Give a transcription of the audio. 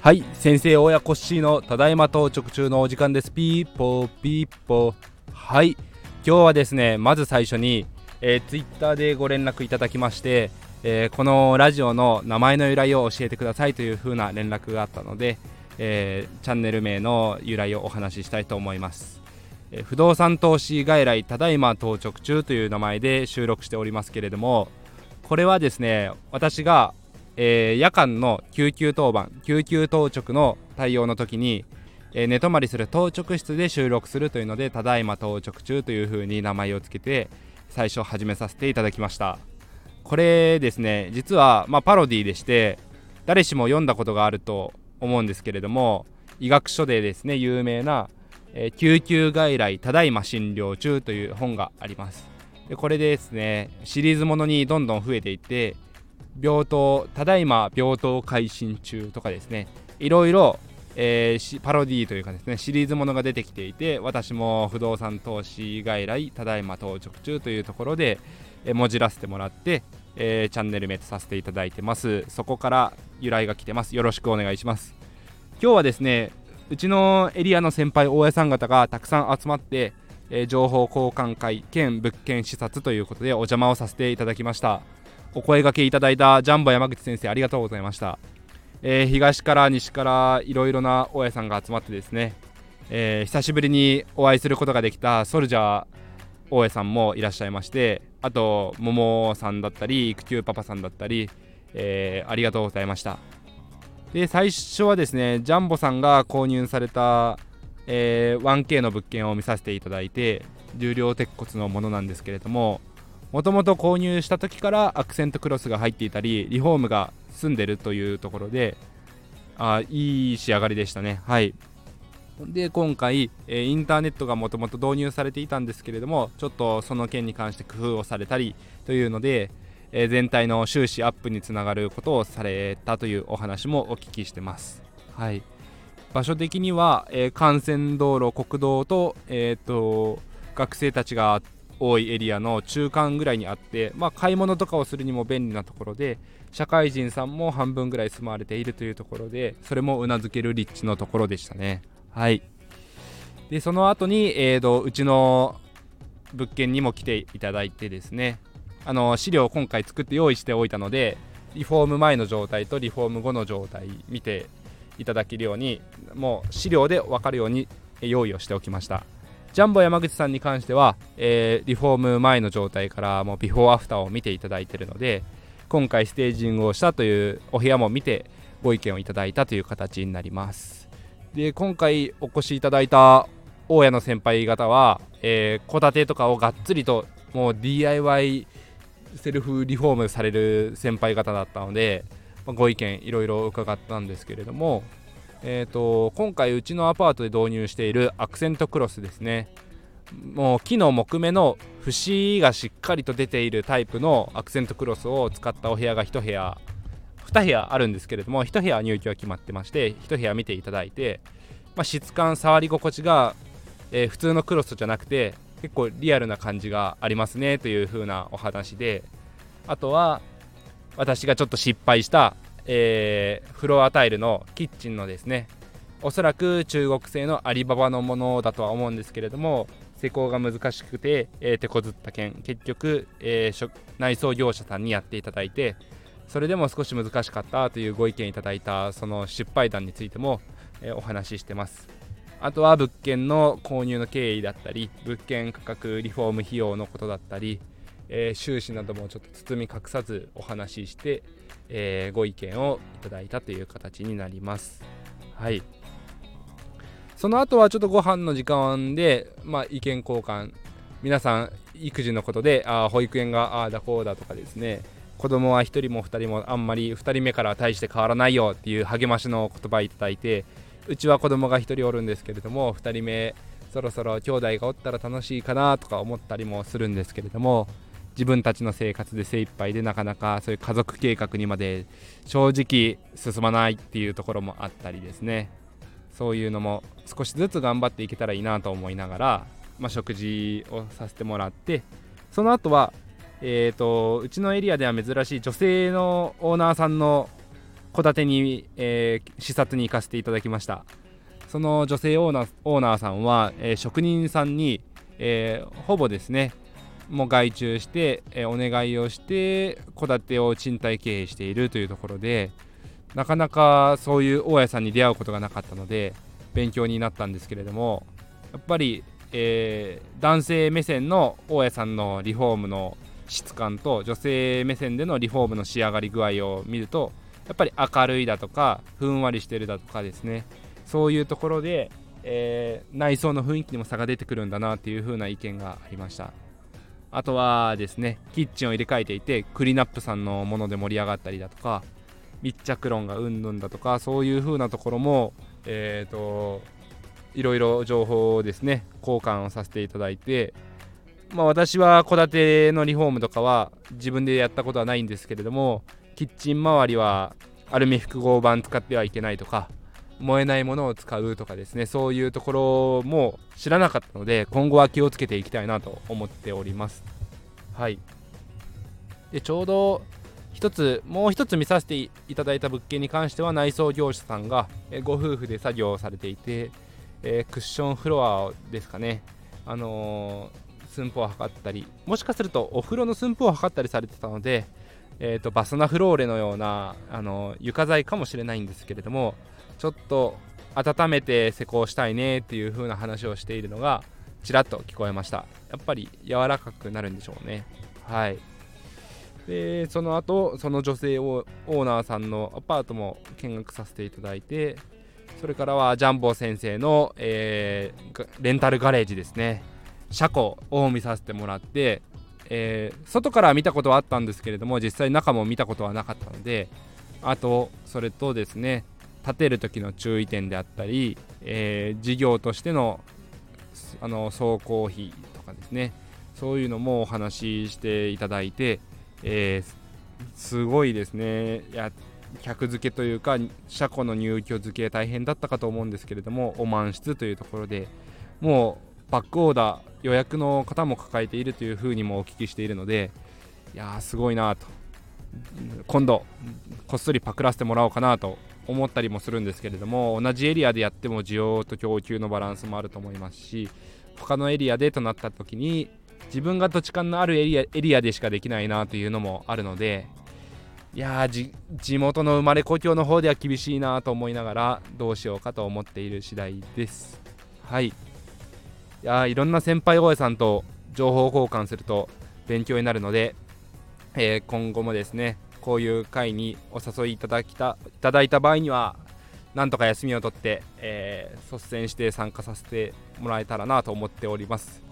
はい先生親コッシーのただいま到着中のお時間です。ピーポーピーポー。はい今日はですねまず最初に、えー、ツイッターでご連絡いただきまして、えー、このラジオの名前の由来を教えてくださいという風な連絡があったので、えー、チャンネル名の由来をお話ししたいと思います、え不動産投資外来ただいま到着中という名前で収録しておりますけれどもこれはですね私がえー、夜間の救急当番救急当直の対応の時に、えー、寝泊まりする当直室で収録するというのでただいま当直中というふうに名前を付けて最初始めさせていただきました。これですね実は、まあ、パロディでして誰しも読んだことがあると思うんですけれども医学書でですね有名な、え、救急外来ただいま診療中という本があります。でこれでですねシリーズものにどんどん増えていって病棟ただいま病棟改心中とかですねいろいろ、えー、パロディーというかですねシリーズものが出てきていて私も不動産投資外来ただいま到着中というところで、えー、もじらせてもらって、えー、チャンネル名とさせていただいてます。そこから由来が来てます。よろしくお願いします。今日はですねうちのエリアの先輩大家さん方がたくさん集まってえー、情報交換会兼物件視察ということでお邪魔をさせていただきました。お声がけいただいたジャンボ山口先生ありがとうございました、えー、東から西からいろいろな大家さんが集まってですね、えー、久しぶりにお会いすることができたソルジャー大家さんもいらっしゃいましてあと桃さんだったり育休パパさんだったり、え、ありがとうございました。で最初はですねジャンボさんが購入された、え、1K の物件を見させていただいて重量鉄骨のものなんですけれどももともと購入した時からアクセントクロスが入っていたりリフォームが済んでるというところであいい仕上がりでしたね。はい。で今回、え、インターネットがもともと導入されていたんですけれどもちょっとその件に関して工夫をされたりというので、えー、全体の収支アップにつながることをされたというお話もお聞きしてます。はい。場所的には、えー、幹線道路国道と,、えーと学生たちが多いエリアの中間ぐらいにあって、まあ、買い物とかをするにも便利なところで社会人さんも半分ぐらい住まわれているというところでそれもうなずける立地のところでしたね。はい。でその後に、えーと、うちの物件にも来ていただいてですね。あの資料を今回作って用意しておいたのでリフォーム前の状態とリフォーム後の状態見ていただけるようにもう資料で分かるように用意をしておきました。ジャンボ山口さんに関しては、えー、リフォーム前の状態からもうビフォーアフターを見ていただいているので今回ステージングをしたというお部屋も見てご意見をいただいたという形になります。で今回お越しいただいた大家の先輩方は戸、えー、建てとかをがっつりともう DIY セルフリフォームされる先輩方だったので、まあ、ご意見いろいろ伺ったんですけれどもえーと、今回うちのアパートで導入しているアクセントクロスですね。もう木の木目の節がしっかりと出ているタイプのアクセントクロスを使ったお部屋が1部屋2部屋あるんですけれども1部屋入居が決まってまして1部屋見ていただいて、まあ、質感触り心地が、えー、普通のクロスじゃなくて結構リアルな感じがありますねという風なお話であとは私がちょっと失敗したえー、フロアタイルのキッチンのですねおそらく中国製のアリババのものだとは思うんですけれども施工が難しくて、えー、手こずった件結局、えー、内装業者さんにやっていただいてそれでも少し難しかったというご意見いただいたその失敗談についても、え、お話ししてます。あとは物件の購入の経緯だったり物件価格リフォーム費用のことだったり、え収支などもちょっと包み隠さずお話ししてえー、ご意見をいただいたという形になります。はい。その後はちょっとご飯の時間で、まあ、意見交換、皆さん、育児のことで、あ保育園がああだこうだとかですね、子供は1人も2人もあんまり2人目から大して変わらないよっていう励ましの言葉いただいて、うちは子供が1人おるんですけれども、2人目、そろそろ兄弟がおったら楽しいかなとか思ったりもするんですけれども、自分たちの生活で精一杯でなかなかそういう家族計画にまで正直進まないっていうところもあったりですね。そういうのも少しずつ頑張っていけたらいいなと思いながら、まあ、食事をさせてもらってその後はえーと、うちのエリアでは珍しい女性のオーナーさんの戸建てに、えー、視察に行かせていただきました。その女性オーナーオーナーさんは、えー、職人さんに、えー、ほぼですねもう外注して、えお願いをして戸建てを賃貸経営しているというところでなかなかそういう大家さんに出会うことがなかったので勉強になったんですけれどもやっぱり、えー、男性目線の大家さんのリフォームの質感と女性目線でのリフォームの仕上がり具合を見るとやっぱり明るいだとかふんわりしてるだとかですね。そういうところで、えー、内装の雰囲気にも差が出てくるんだなっていう風な意見がありました。あとはですねキッチンを入れ替えていてクリナップさんのもので盛り上がったりだとか密着論がうんぬんだとかそういう風なところもえっ、ー、といろいろ情報をですね交換をさせていただいてまあ私は戸建てのリフォームとかは自分でやったことはないんですけれどもキッチン周りはアルミ複合板使ってはいけないとか燃えないものを使うとかですねそういうところも知らなかったので今後は気をつけていきたいなと思っております。はい。でちょうど一つもう一つ見させていただいた物件に関しては内装業者さんがご夫婦で作業をされていて、えー、クッションフロアですかね。あのー、寸法を測ったりもしかするとお風呂の寸法を測ったりされてたので、えーと、バスナフローレのような、あの、床材かもしれないんですけれどもちょっと温めて施工したいねっていう風な話をしているのがちらっと聞こえました。やっぱり柔らかくなるんでしょうね。はい。でその後その女性をオーナーさんのアパートも見学させていただいてそれからはジャンボ先生の、えー、レンタルガレージですね。車庫を見させてもらって、えー、外から見たことはあったんですけれども実際中も見たことはなかったのであとそれとですね建てる時の注意点であったり、えー、事業としてのあの走行費とかですねそういうのもお話ししていただいて、えー、すごいですねや客付けというか車庫の入居付け大変だったかと思うんですけれどもお満室というところでもうバックオーダー予約の方も抱えているというふうにもお聞きしているのでいやーすごいなと。今度こっそりパクらせてもらおうかなと思ったりもするんですけれども同じエリアでやっても需要と供給のバランスもあると思いますし他のエリアでとなった時に自分が土地勘のあるエリアエリアでしかできないなというのもあるのでいやー地元の生まれ故郷の方では厳しいなと思いながらどうしようかと思っている次第です。はい。いやいろんな先輩大江さんと情報交換すると勉強になるので、えー、今後もですねこういう会にお誘いいただきたいただいた場合にはなんとか休みを取って、えー、率先して参加させてもらえたらなと思っております。